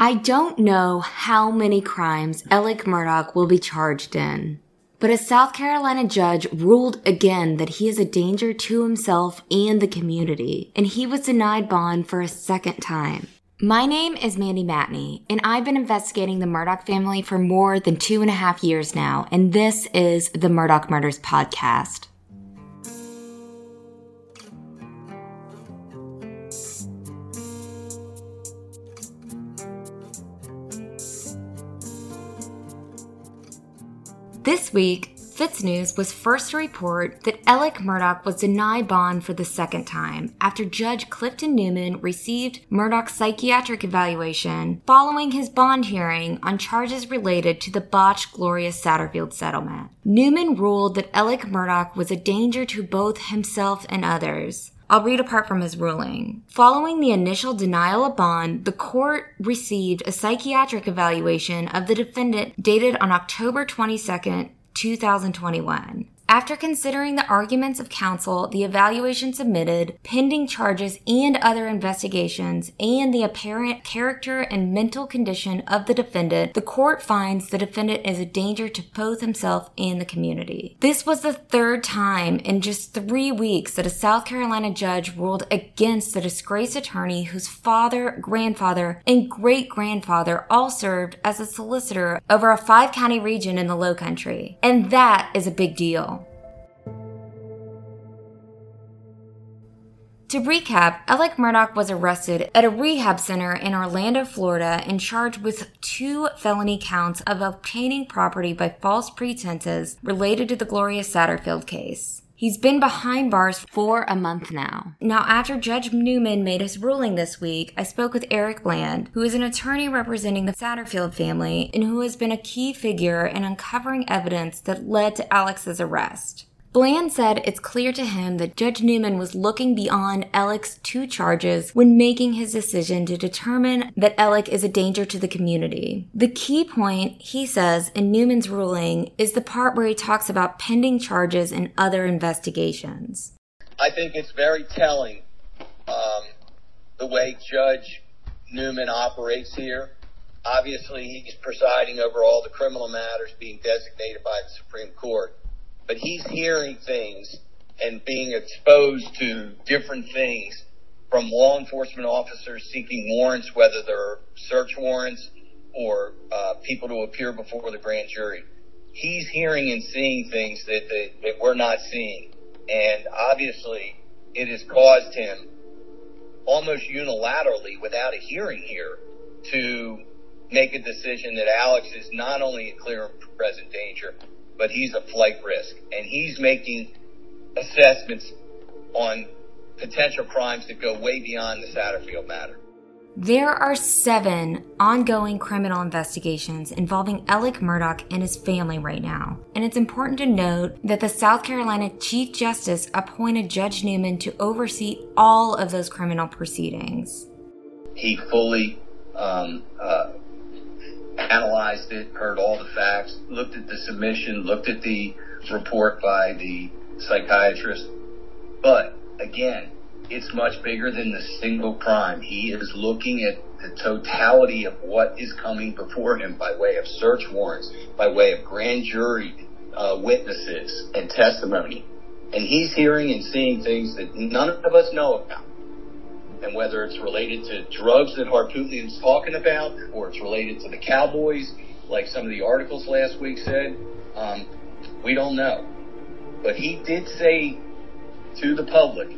I don't know how many crimes Alex Murdaugh will be charged in, but a South Carolina judge ruled again that he is a danger to himself and the community, and he was denied bond for a second time. My name is Mandy Matney, and I've been investigating the Murdaugh family for more than two and a half years now, and this is the Murdaugh Murders Podcast. This week, FITSNews was first to report that Alex Murdaugh was denied bond for the second time after Judge Clifton Newman received Murdaugh's psychiatric evaluation following his bond hearing on charges related to the botched Gloria Satterfield settlement. Newman ruled that Alex Murdaugh was a danger to both himself and others. I'll read a part from his ruling. Following the initial denial of bond, the court received a psychiatric evaluation of the defendant dated on October 22nd, 2021. After considering the arguments of counsel, the evaluation submitted, pending charges and other investigations, and the apparent character and mental condition of the defendant, the court finds the defendant is a danger to both himself and the community. This was the third time in just three weeks that a South Carolina judge ruled against the disgraced attorney whose father, grandfather, and great grandfather all served as a solicitor over a five county region in the Low Country. And that is a big deal. To recap, Alex Murdaugh was arrested at a rehab center in Orlando, Florida, and charged with two felony counts of obtaining property by false pretenses related to the Gloria Satterfield case. He's been behind bars for a month now. Now, after Judge Newman made his ruling this week, I spoke with Eric Bland, who is an attorney representing the Satterfield family and who has been a key figure in uncovering evidence that led to Alex's arrest. Bland said it's clear to him that Judge Newman was looking beyond Alec's two charges when making his decision to determine that Alex is a danger to the community. The key point, he says, in Newman's ruling is the part where he talks about pending charges and other investigations. I think it's very telling um, the way Judge Newman operates here. Obviously, he's presiding over all the criminal matters being designated by the Supreme Court but he's hearing things and being exposed to different things from law enforcement officers seeking warrants, whether they're search warrants or uh, people to appear before the grand jury. He's hearing and seeing things that, that, that we're not seeing. And obviously, it has caused him almost unilaterally, without a hearing here, to make a decision that Alex is not only a clear and present danger, but he's a flight risk and he's making assessments on potential crimes that go way beyond the Satterfield matter. There are seven ongoing criminal investigations involving Alex Murdaugh and his family right now. And it's important to note that the South Carolina Chief Justice appointed Judge Newman to oversee all of those criminal proceedings. He fully um, uh, analyzed it, heard all the facts, looked at the submission, looked at the report by the psychiatrist. But again, it's much bigger than the single crime. He is looking at the totality of what is coming before him by way of search warrants, by way of grand jury uh, witnesses and testimony. And he's hearing and seeing things that none of us know about and whether it's related to drugs that Harpootlian's talking about, or it's related to the Cowboys, like some of the articles last week said, um, we don't know. But he did say to the public,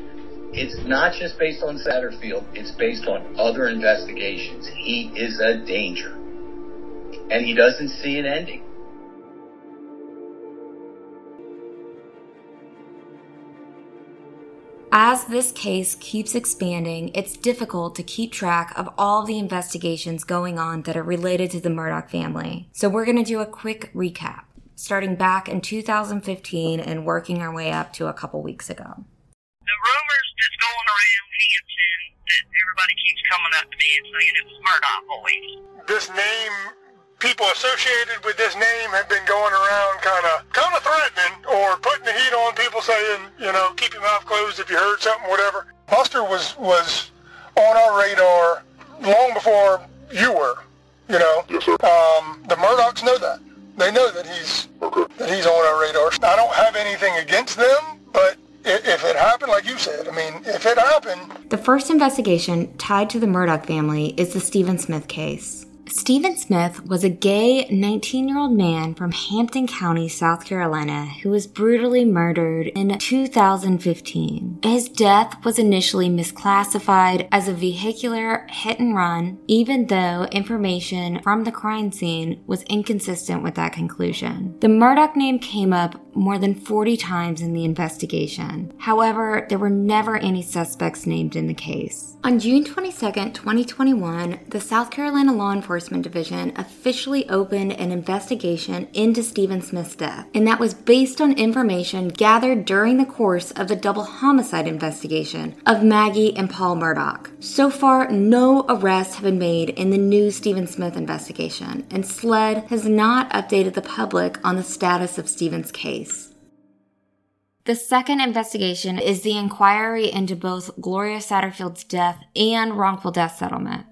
it's not just based on Satterfield, it's based on other investigations. He is a danger. And he doesn't see an ending. As this case keeps expanding, it's difficult to keep track of all the investigations going on that are related to the Murdaugh family. So we're going to do a quick recap, starting back in 2015 and working our way up to a couple weeks ago. The rumors that's going around Hampton that everybody keeps coming up to me and saying it was Murdaugh boys. This name people associated with this name have been going around kind of kind of threatening or putting the heat on people saying, you know, keep your mouth closed if you heard something, whatever. Buster was was on our radar long before you were. You know, Yes, sir. um, the Murdaughs know that. They know that he's Okay. that he's on our radar. I don't have anything against them, but i- if it happened, like you said, I mean, if it happened, The first investigation tied to the Murdaugh family is the Stephen Smith case. Stephen Smith was a gay 19 year old man from Hampton County, South Carolina, who was brutally murdered in 2015. His death was initially misclassified as a vehicular hit and run, even though information from the crime scene was inconsistent with that conclusion. The Murdaugh name came up more than 40 times in the investigation. However, there were never any suspects named in the case. On June 22, 2021, the South Carolina Law Enforcement Division officially opened an investigation into Stephen Smith's death, and that was based on information gathered during the course of the double homicide investigation of Maggie and Paul Murdaugh. So far, no arrests have been made in the new Stephen Smith investigation, and SLED has not updated the public on the status of Stephen's case. The second investigation is the inquiry into both Gloria Satterfield's death and wrongful death settlement.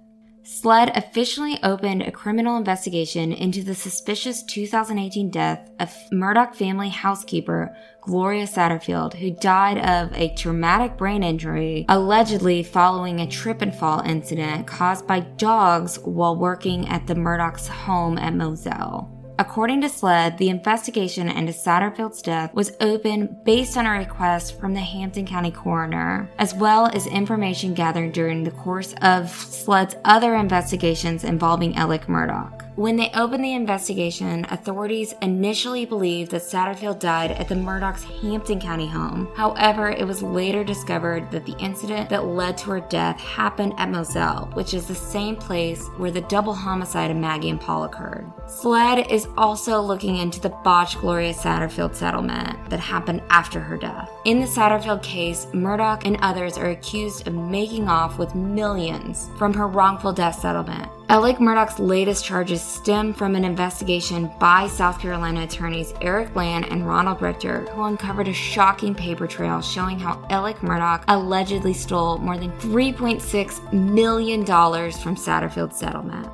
SLED officially opened a criminal investigation into the suspicious 2018 death of Murdaugh family housekeeper Gloria Satterfield, who died of a traumatic brain injury allegedly following a trip and fall incident caused by dogs while working at the Murdaugh's home at Moselle. According to SLED, the investigation into Satterfield's death was open based on a request from the Hampton County coroner, as well as information gathered during the course of SLED's other investigations involving Alex Murdaugh. When they opened the investigation, authorities initially believed that Satterfield died at the Murdaugh's Hampton County home. However, it was later discovered that the incident that led to her death happened at Moselle, which is the same place where the double homicide of Maggie and Paul occurred. SLED is also looking into the botched Gloria Satterfield settlement that happened after her death. In the Satterfield case, Murdaugh and others are accused of making off with millions from her wrongful death settlement. Alex Murdaugh's latest charges stem from an investigation by South Carolina attorneys Eric Bland and Ronald Richter, who uncovered a shocking paper trail showing how Alex Murdaugh allegedly stole more than $3.6 million from Satterfield settlement.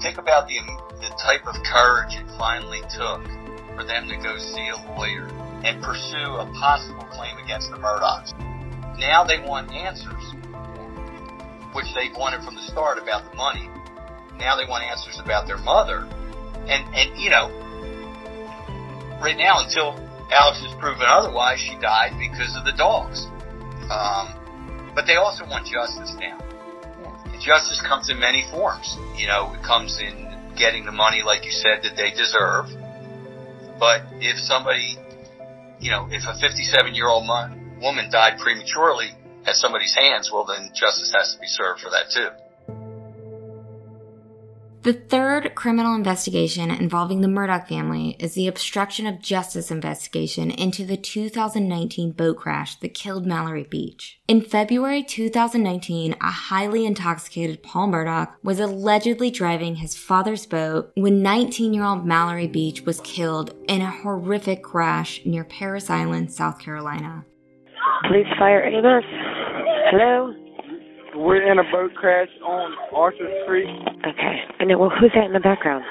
think about the, the type of courage it finally took for them to go see a lawyer and pursue a possible claim against the Murdaughs. Now they want answers, which they've wanted from the start about the money. Now they want answers about their mother. And, and, you know, right now until Alex is proven otherwise, she died because of the dogs. Um, but they also want justice now. And justice comes in many forms. You know, it comes in getting the money, like you said, that they deserve. But if somebody, you know, if a 57 year old woman died prematurely at somebody's hands, well, then justice has to be served for that too. The third criminal investigation involving the Murdaugh family is the obstruction of justice investigation into the 2019 boat crash that killed Mallory Beach. In February 2019, a highly intoxicated Paul Murdaugh was allegedly driving his father's boat when 19 year old Mallory Beach was killed in a horrific crash near Parris Island, South Carolina. Police, fire, EMS. Hello? We're in a boat crash on Arthur Street. Okay. And then, well, who's that in the background?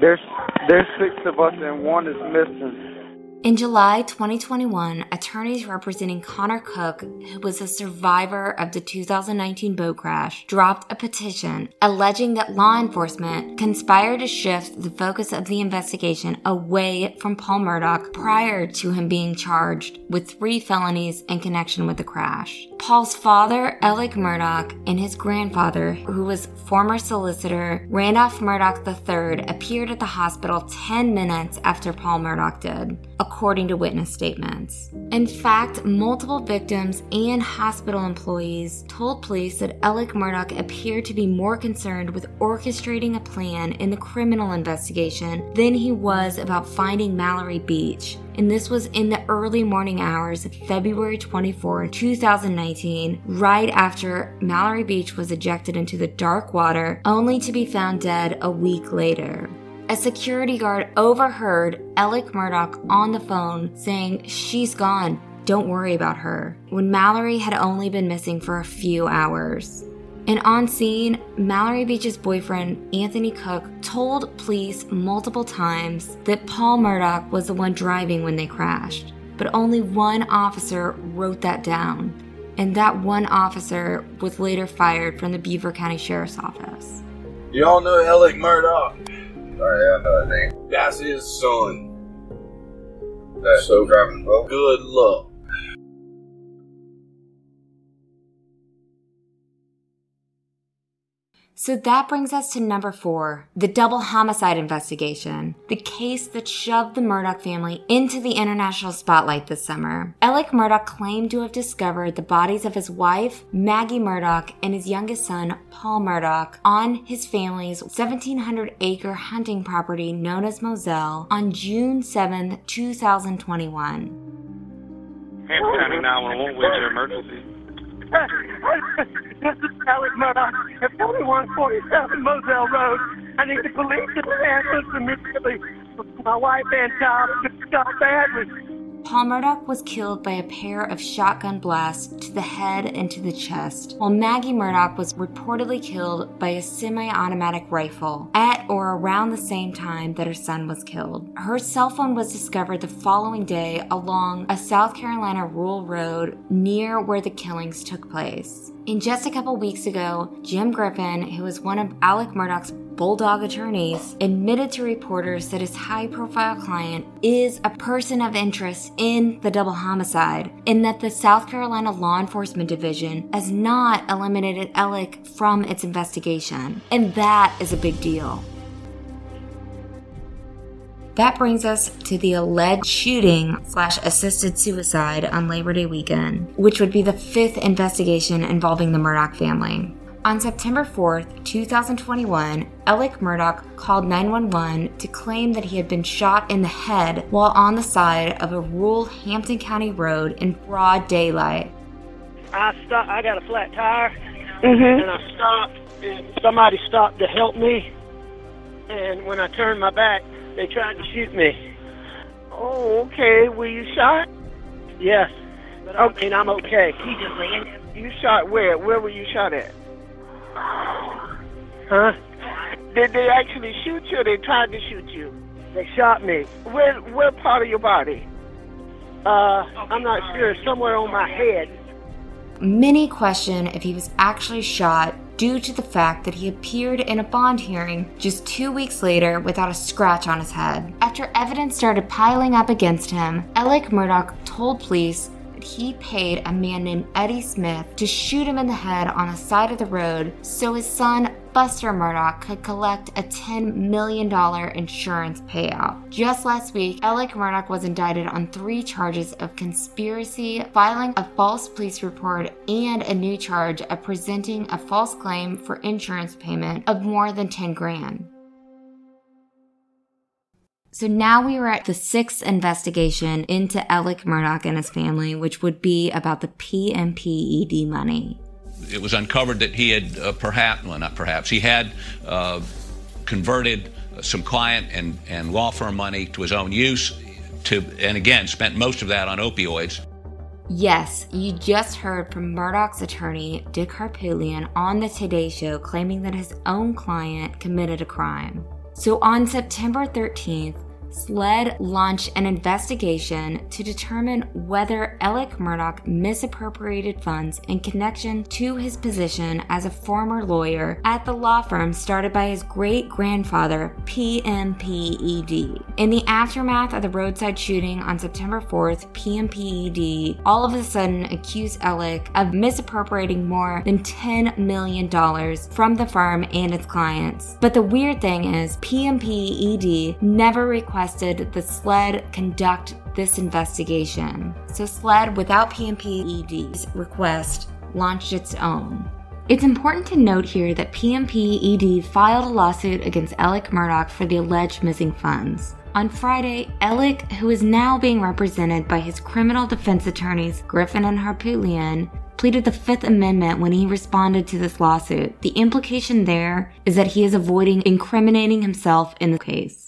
There's there's six of us and one is missing. In July 2021, attorneys representing Connor Cook, who was a survivor of the 2019 boat crash, dropped a petition alleging that law enforcement conspired to shift the focus of the investigation away from Paul Murdaugh prior to him being charged with three felonies in connection with the crash. Paul's father, Alex Murdaugh, and his grandfather, who was former solicitor Randolph Murdaugh III, appeared at the hospital 10 minutes after Paul Murdaugh did according to witness statements. In fact, multiple victims and hospital employees told police that Alex Murdaugh appeared to be more concerned with orchestrating a plan in the criminal investigation than he was about finding Mallory Beach. And this was in the early morning hours of February 24, 2019, right after Mallory Beach was ejected into the dark water, only to be found dead a week later a security guard overheard Alex Murdaugh on the phone saying, She's gone. Don't worry about her. When Mallory had only been missing for a few hours. And on scene, Mallory Beach's boyfriend, Anthony Cook, told police multiple times that Paul Murdaugh was the one driving when they crashed. But only one officer wrote that down, and that one officer was later fired from the Beaufort County Sheriff's Office. Y'all know Alex Murdaugh? Yeah, I know that name. That's his son. That's so driving the. Good luck. So that brings us to number four the double homicide investigation, the case that shoved the Murdaugh family into the international spotlight this summer. Alex Murdaugh claimed to have discovered the bodies of his wife, Maggie Murdaugh, and his youngest son, Paul Murdaugh, on his family's 1,700 acre hunting property known as Moselle on June 7, 2021. Hampton County 911, what's your emergency? This is Alex Murdaugh at 4147 Moselle Road. I need the police to answer immediately. My wife and child been shot badly. Paul Murdaugh was killed by a pair of shotgun blasts to the head and to the chest, while Maggie Murdaugh was reportedly killed by a semi automatic rifle at or around the same time that her son was killed. Her cell phone was discovered the following day along a South Carolina rural road near where the killings took place. And just a couple weeks ago, Jim Griffin, who was one of Alex Murdaugh's Bulldog attorneys, admitted to reporters that his high profile client is a person of interest in the double homicide, and that the South Carolina Law Enforcement Division has not eliminated Alex from its investigation. And that is a big deal. That brings us to the alleged shooting slash assisted suicide on Labor Day weekend, which would be the fifth investigation involving the Murdaugh family. On September 4th, 2021, Alex Murdaugh called 911 to claim that he had been shot in the head while on the side of a rural Hampton County road in broad daylight. I stopped. I got a flat tire, mm-hmm. and I stopped. And somebody stopped to help me. And when I turned my back, they tried to shoot me. Oh, okay. Were you shot? Yes, but I mean I'm okay. He just landed. You shot where? Where were you shot at? Huh? Did they actually shoot you or they tried to shoot you? They shot me. Where where part of your body? Uh, I'm not sure. Somewhere on my head. Many question if he was actually shot due to the fact that he appeared in a bond hearing just two weeks later without a scratch on his head. After evidence started piling up against him, Alex Murdaugh told police he paid a man named Eddie Smith to shoot him in the head on the side of the road so his son Buster Murdaugh could collect a $10 million insurance payout. Just last week, Alex Murdaugh was indicted on three charges of conspiracy, filing a false police report, and a new charge of presenting a false claim for insurance payment of more than 10 grand. So now we were at the sixth investigation into Alex Murdaugh and his family, which would be about the PMPED money. it was uncovered that he had uh, perhaps, well, not perhaps, he had uh, converted some client and, and law firm money to his own use, to, and again, spent most of that on opioids. Yes, you just heard from Murdaugh's attorney, Dick Harpootlian, on the Today Show claiming that his own client committed a crime. So on September 13th, SLED launched an investigation to determine whether Alex Murdaugh misappropriated funds in connection to his position as a former lawyer at the law firm started by his great grandfather, PMPED. In the aftermath of the roadside shooting on September 4th, PMPED all of a sudden accused Alex of misappropriating more than $10 million from the firm and its clients. But the weird thing is, PMPED never requested the SLED conduct this investigation. So SLED, without PMPED's request, launched its own. It's important to note here that PMPED filed a lawsuit against Alex Murdaugh for the alleged missing funds. On Friday, Alex, who is now being represented by his criminal defense attorneys Griffin and Harpootlian, pleaded the Fifth Amendment when he responded to this lawsuit. The implication there is that he is avoiding incriminating himself in the case.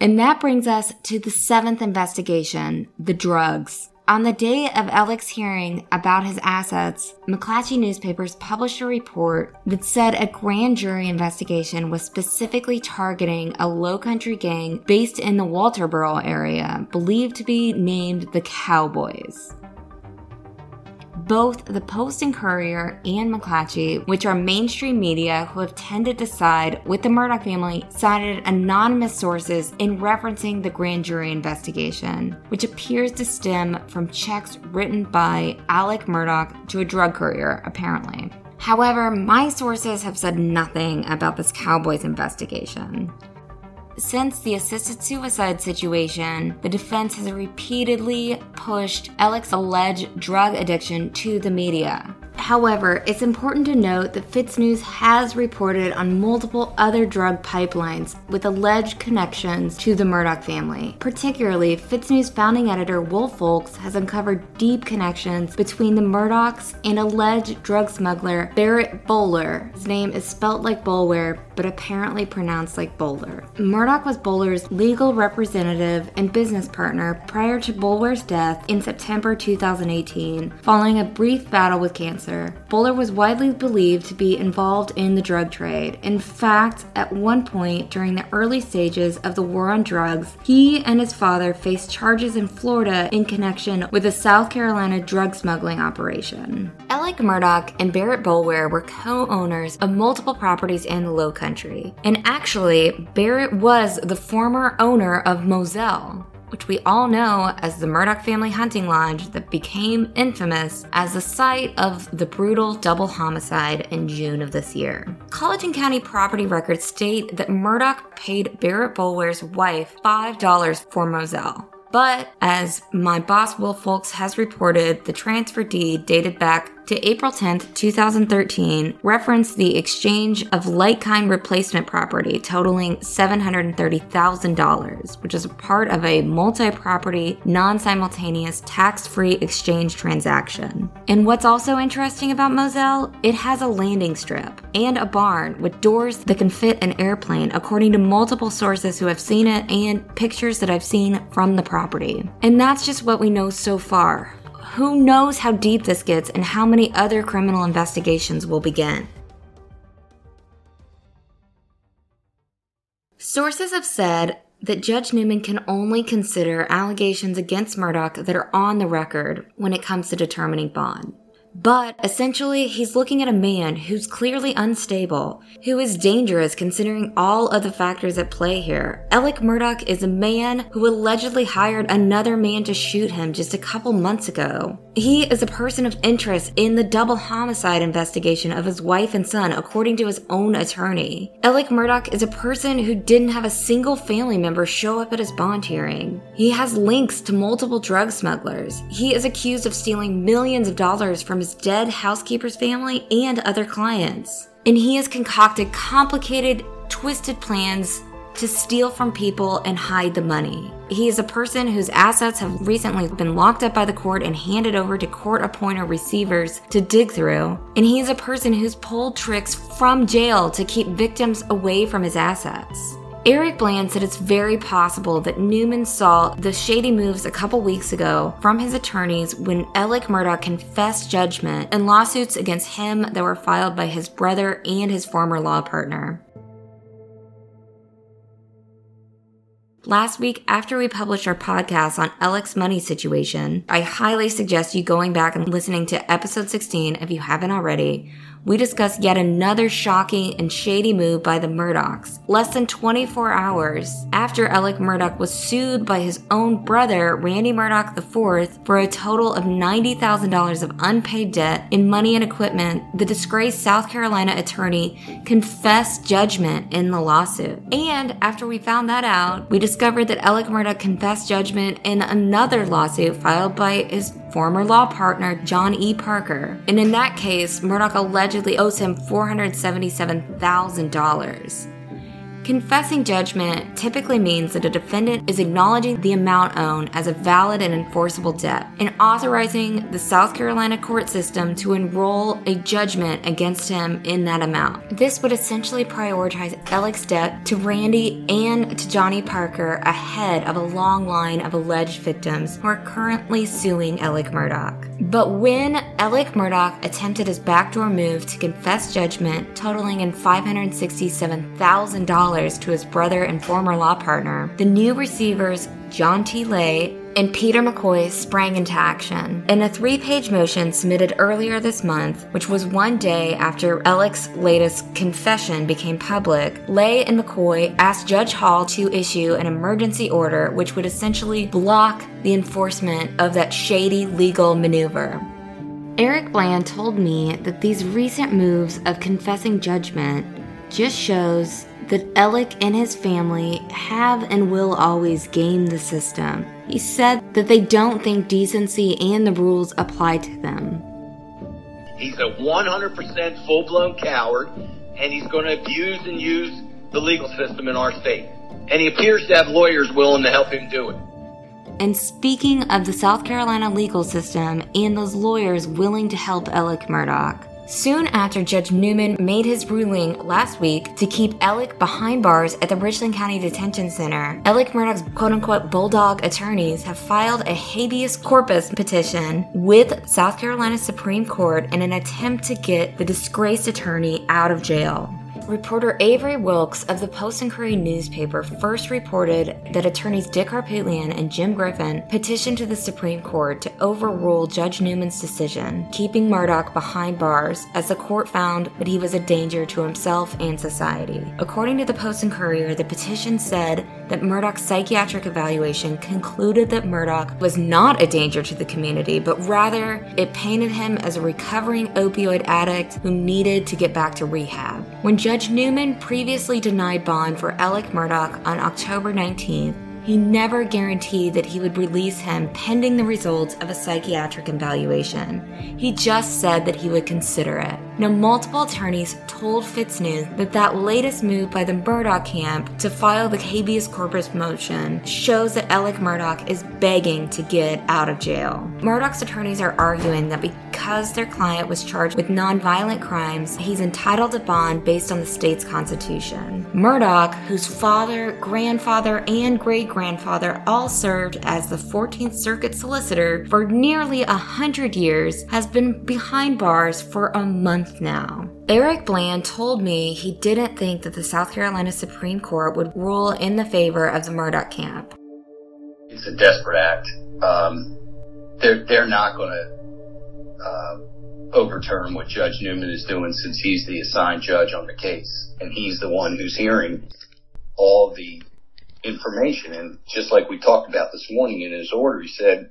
And that brings us to the seventh investigation the drugs. On the day of Alec's hearing about his assets, McClatchy newspapers published a report that said a grand jury investigation was specifically targeting a low country gang based in the Walterboro area, believed to be named the Cowboys both the Post and Courier and McClatchy, which are mainstream media who have tended to side with the Murdaugh family, cited anonymous sources in referencing the grand jury investigation, which appears to stem from checks written by Alex Murdaugh to a drug courier, apparently. However, my sources have said nothing about this Cowboys investigation. Since the assisted suicide situation, the defense has repeatedly pushed Alec's alleged drug addiction to the media. However, it's important to note that FITSNews has reported on multiple other drug pipelines with alleged connections to the Murdaugh family. Particularly, FITSNews founding editor Will Folks has uncovered deep connections between the Murdaughs and alleged drug smuggler Barrett Bowler. His name is spelt like Boulware, but apparently pronounced like Bowler. Murdaugh was Bowler's legal representative and business partner prior to Bowler's death in September 2018, following a brief battle with cancer Bowler was widely believed to be involved in the drug trade. In fact, at one point during the early stages of the war on drugs, he and his father faced charges in Florida in connection with a South Carolina drug smuggling operation. Alex Murdaugh and Barrett Boulware were co owners of multiple properties in the Low Country. And actually, Barrett was the former owner of Moselle which we all know as the Murdaugh family hunting lodge that became infamous as the site of the brutal double homicide in June of this year. Colleton County property records state that Murdaugh paid Barrett Boulware's wife $5 for Moselle. But as my boss Will Folks has reported, the transfer deed dated back to April 10, 2013, referenced the exchange of like kind replacement property totaling $730,000, which is a part of a multi property, non simultaneous, tax free exchange transaction. And what's also interesting about Moselle, it has a landing strip and a barn with doors that can fit an airplane, according to multiple sources who have seen it and pictures that I've seen from the property. And that's just what we know so far. Who knows how deep this gets and how many other criminal investigations will begin? Sources have said that Judge Newman can only consider allegations against Murdaugh that are on the record when it comes to determining bond. But essentially, he's looking at a man who's clearly unstable, who is dangerous considering all of the factors at play here. Alex Murdaugh is a man who allegedly hired another man to shoot him just a couple months ago. He is a person of interest in the double homicide investigation of his wife and son, according to his own attorney. Alex Murdaugh is a person who didn't have a single family member show up at his bond hearing. He has links to multiple drug smugglers. He is accused of stealing millions of dollars from his dead housekeeper's family and other clients. And he has concocted complicated, twisted plans to steal from people and hide the money. He is a person whose assets have recently been locked up by the court and handed over to court appointed receivers to dig through. And he is a person who's pulled tricks from jail to keep victims away from his assets. Eric Bland said it's very possible that Newman saw the shady moves a couple weeks ago from his attorneys when Alex Murdaugh confessed judgment in lawsuits against him that were filed by his brother and his former law partner. Last week, after we published our podcast on Alec's money situation, I highly suggest you going back and listening to episode 16 if you haven't already, we discuss yet another shocking and shady move by the Murdaughs. Less than 24 hours after Alex Murdaugh was sued by his own brother, Randy Murdaugh IV, for a total of $90,000 of unpaid debt in money and equipment, the disgraced South Carolina attorney confessed judgment in the lawsuit. And after we found that out, we discovered that Alex Murdaugh confessed judgment in another lawsuit filed by his former law partner John E. Parker. And in that case, Murdaugh allegedly owes him $477,000. Confessing judgment typically means that a defendant is acknowledging the amount owed as a valid and enforceable debt and authorizing the South Carolina court system to enroll a judgment against him in that amount. This would essentially prioritize Alec's debt to Randy and to Johnny Parker ahead of a long line of alleged victims who are currently suing Alex Murdaugh. But when Alex Murdaugh attempted his backdoor move to confess judgment totaling in $567,000 to his brother and former law partner, the new receivers John T. Lay and Peter McCoy sprang into action. In a three page motion submitted earlier this month, which was one day after Alec's latest confession became public, Lay and McCoy asked Judge Hall to issue an emergency order which would essentially block the enforcement of that shady legal maneuver. Eric Bland told me that these recent moves of confessing judgment just shows that Alex and his family have and will always game the system. He said that they don't think decency and the rules apply to them. He's a 100% full blown coward, and he's going to abuse and use the legal system in our state. And he appears to have lawyers willing to help him do it. And speaking of the South Carolina legal system and those lawyers willing to help Alex Murdaugh, Soon after Judge Newman made his ruling last week to keep Alex behind bars at the Richland County Detention Center, Alex Murdaugh's quote unquote bulldog attorneys have filed a habeas corpus petition with South Carolina Supreme Court in an attempt to get the disgraced attorney out of jail. Reporter Avery Wilks of the Post and Courier newspaper first reported that attorneys Dick Harpootlian and Jim Griffin petitioned to the Supreme Court to overrule Judge Newman's decision, keeping Murdaugh behind bars, as the court found that he was a danger to himself and society. According to the Post and Courier, the petition said that Murdaugh's psychiatric evaluation concluded that Murdaugh was not a danger to the community, but rather it painted him as a recovering opioid addict who needed to get back to rehab. When Judge Newman previously denied bond for Alex Murdaugh on October 19th. He never guaranteed that he would release him pending the results of a psychiatric evaluation. He just said that he would consider it. Now, multiple attorneys told FITSNews that that latest move by the Murdaugh camp to file the habeas corpus motion shows that Alex Murdaugh is begging to get out of jail. Murdaugh's attorneys are arguing that because their client was charged with nonviolent crimes, he's entitled to bond based on the state's constitution. Murdaugh, whose father, grandfather, and great grandfather all served as the 14th Circuit solicitor for nearly a hundred years, has been behind bars for a month now. Eric Bland told me he didn't think that the South Carolina Supreme Court would rule in the favor of the Murdaugh camp. It's a desperate act. Um, they're they're not going to uh, overturn what Judge Newman is doing since he's the assigned judge on the case and he's the one who's hearing all the information. And just like we talked about this morning in his order, he said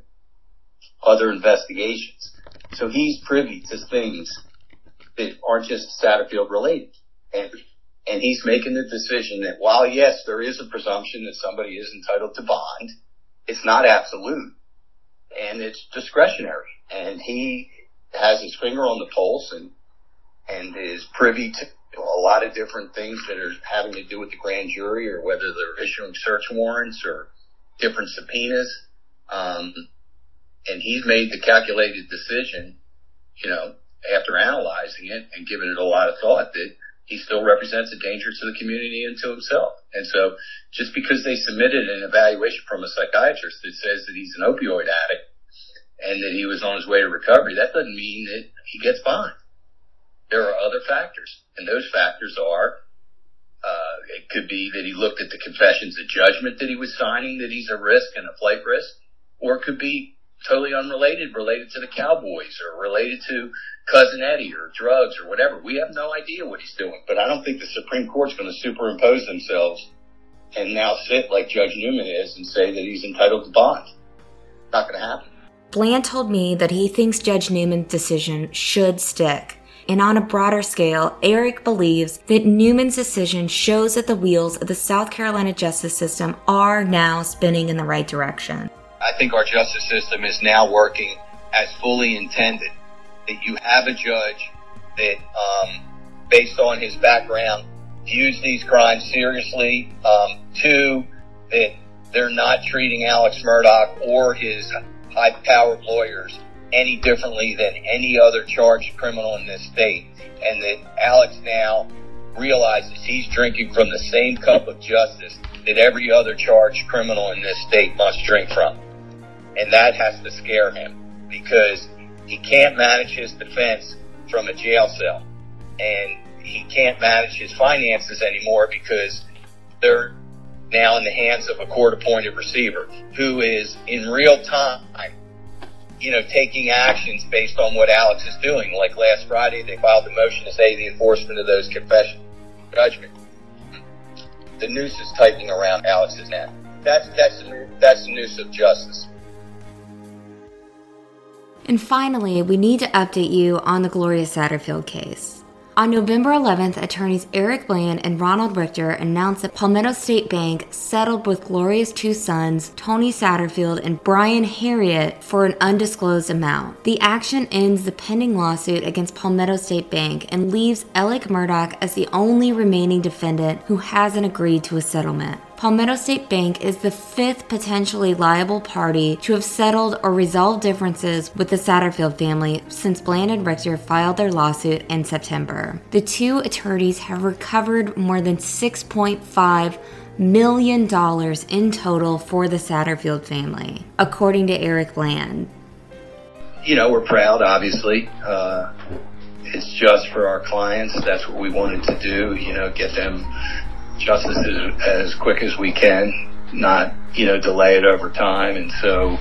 other investigations. So he's privy to things that aren't just Satterfield related. And, and he's making the decision that while yes, there is a presumption that somebody is entitled to bond, it's not absolute and it's discretionary. And he has his finger on the pulse and, and is privy to a lot of different things that are having to do with the grand jury or whether they're issuing search warrants or different subpoenas. Um, and he's made the calculated decision, you know, after analyzing it and giving it a lot of thought that he still represents a danger to the community and to himself. And so just because they submitted an evaluation from a psychiatrist that says that he's an opioid addict and that he was on his way to recovery, that doesn't mean that he gets bond. There are other factors and those factors are, uh, it could be that he looked at the confessions of judgment that he was signing that he's a risk and a flight risk, or it could be totally unrelated, related to the Cowboys or related to cousin Eddie or drugs or whatever. We have no idea what he's doing, but I don't think the Supreme Court's going to superimpose themselves and now sit like Judge Newman is and say that he's entitled to bond. Not going to happen. Bland told me that he thinks Judge Newman's decision should stick. And on a broader scale, Eric believes that Newman's decision shows that the wheels of the South Carolina justice system are now spinning in the right direction. I think our justice system is now working as fully intended that you have a judge that, um, based on his background, views these crimes seriously. Um, two, that they're not treating Alex Murdaugh or his high-powered lawyers any differently than any other charged criminal in this state, and that Alex now realizes he's drinking from the same cup of justice that every other charged criminal in this state must drink from. And that has to scare him because he can't manage his defense from a jail cell and he can't manage his finances anymore because they're now in the hands of a court appointed receiver who is in real time you know, taking actions based on what Alex is doing. Like last Friday, they filed a motion to say the enforcement of those confession judgment. The noose is tightening around Alex's neck. That's that's that's the noose of justice. And finally, we need to update you on the Gloria Satterfield case. On November 11th, attorneys Eric Bland and Ronald Richter announced that Palmetto State Bank settled with Gloria's two sons, Tony Satterfield and Brian Harriott, for an undisclosed amount. The action ends the pending lawsuit against Palmetto State Bank and leaves Alex Murdaugh as the only remaining defendant who hasn't agreed to a settlement. Palmetto State Bank is the fifth potentially liable party to have settled or resolved differences with the Satterfield family since Bland and Richter filed their lawsuit in September. The two attorneys have recovered more than 6.5 million dollars in total for the Satterfield family, according to Eric Bland. You know, we're proud, obviously. Uh, it's just for our clients. That's what we wanted to do, you know, get them justice as, as quick as we can, not, you know, delay it over time. And so,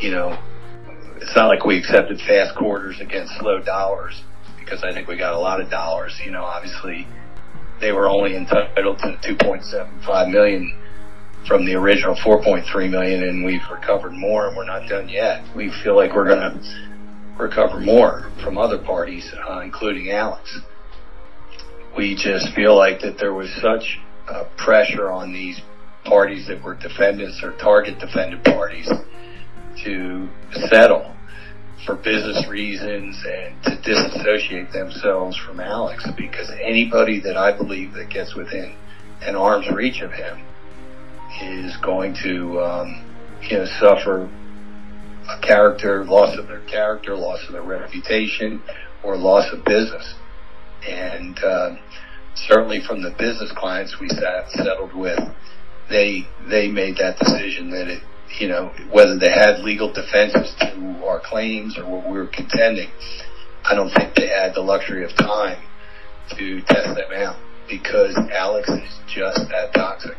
you know, it's not like we accepted fast quarters against slow dollars because I think we got a lot of dollars. You know, obviously they were only entitled to 2.75 million from the original 4.3 million and we've recovered more and we're not done yet. We feel like we're going to recover more from other parties, uh, including Alex we just feel like that there was such uh, pressure on these parties that were defendants or target defendant parties to settle for business reasons and to disassociate themselves from Alex because anybody that I believe that gets within an arm's reach of him is going to um, you know suffer a character loss of their character, loss of their reputation, or loss of business. And uh, certainly from the business clients we sat, settled with, they they made that decision that it, you know, whether they had legal defenses to our claims or what we were contending, I don't think they had the luxury of time to test them out because Alex is just that toxic.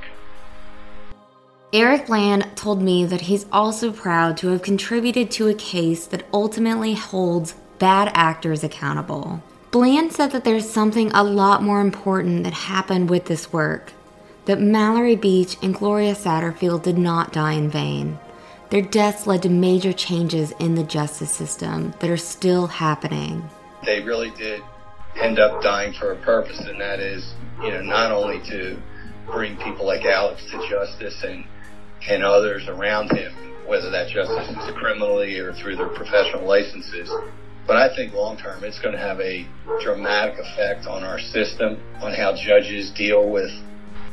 Eric Bland told me that he's also proud to have contributed to a case that ultimately holds bad actors accountable. Bland said that there's something a lot more important that happened with this work that Mallory Beach and Gloria Satterfield did not die in vain. Their deaths led to major changes in the justice system that are still happening. They really did end up dying for a purpose, and that is, you know, not only to bring people like Alex to justice and and others around him, whether that justice is criminally or through their professional licenses, but I think long term, it's going to have a dramatic effect on our system, on how judges deal with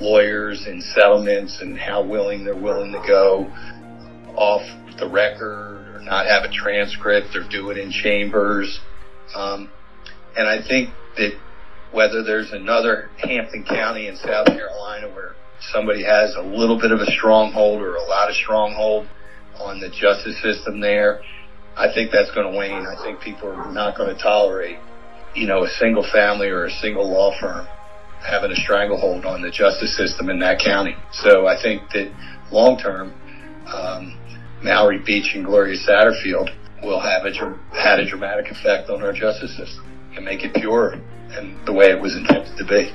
lawyers and settlements and how willing they're willing to go off the record or not have a transcript or do it in chambers. Um, and I think that whether there's another Hampton County in South Carolina where somebody has a little bit of a stronghold or a lot of stronghold on the justice system there, I think that's going to wane. I think people are not going to tolerate, you know, a single family or a single law firm having a stranglehold on the justice system in that county. So I think that long term, um, Mallory Beach and Gloria Satterfield will have a had a dramatic effect on our justice system and make it pure and the way it was intended to be.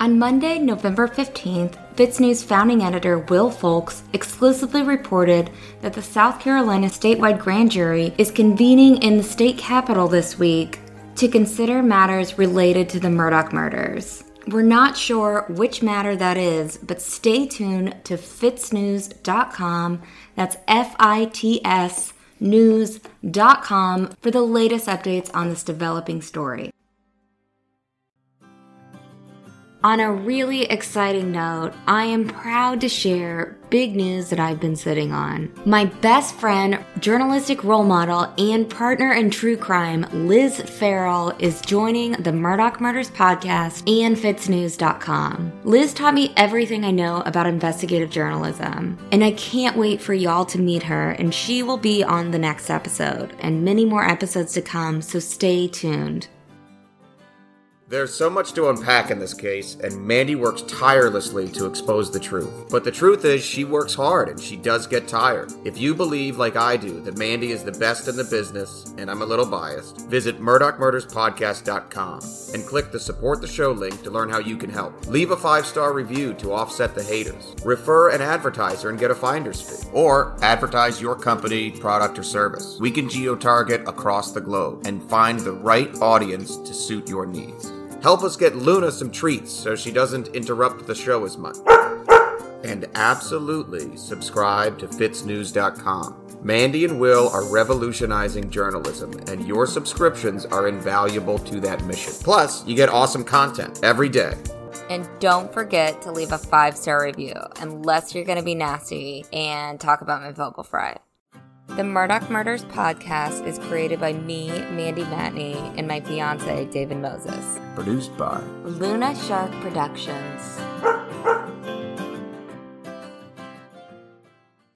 On Monday, November 15th, FITSNews founding editor Will Folks exclusively reported that the South Carolina statewide grand jury is convening in the state capitol this week to consider matters related to the Murdaugh murders. We're not sure which matter that is, but stay tuned to fitsnews.com. That's F I T S news.com for the latest updates on this developing story. On a really exciting note, I am proud to share big news that I've been sitting on. My best friend, journalistic role model, and partner in true crime, Liz Farrell, is joining the Murdaugh Murders podcast and FITSNews.com. Liz taught me everything I know about investigative journalism, and I can't wait for y'all to meet her, and she will be on the next episode, and many more episodes to come, so stay tuned. There's so much to unpack in this case, and Mandy works tirelessly to expose the truth. But the truth is, she works hard and she does get tired. If you believe, like I do, that Mandy is the best in the business, and I'm a little biased, visit MurdaughMurdersPodcast.com and click the support the show link to learn how you can help. Leave a five star review to offset the haters. Refer an advertiser and get a finder's fee. Or advertise your company, product, or service. We can geo target across the globe and find the right audience to suit your needs. Help us get Luna some treats so she doesn't interrupt the show as much. And absolutely subscribe to FITSNews.com. Mandy and Will are revolutionizing journalism, and your subscriptions are invaluable to that mission. Plus, you get awesome content every day. And don't forget to leave a five star review, unless you're going to be nasty and talk about my vocal fry. The Murdaugh Murders podcast is created by me, Mandy Matney, and my fiance, David Moses. Produced by Luna Shark Productions.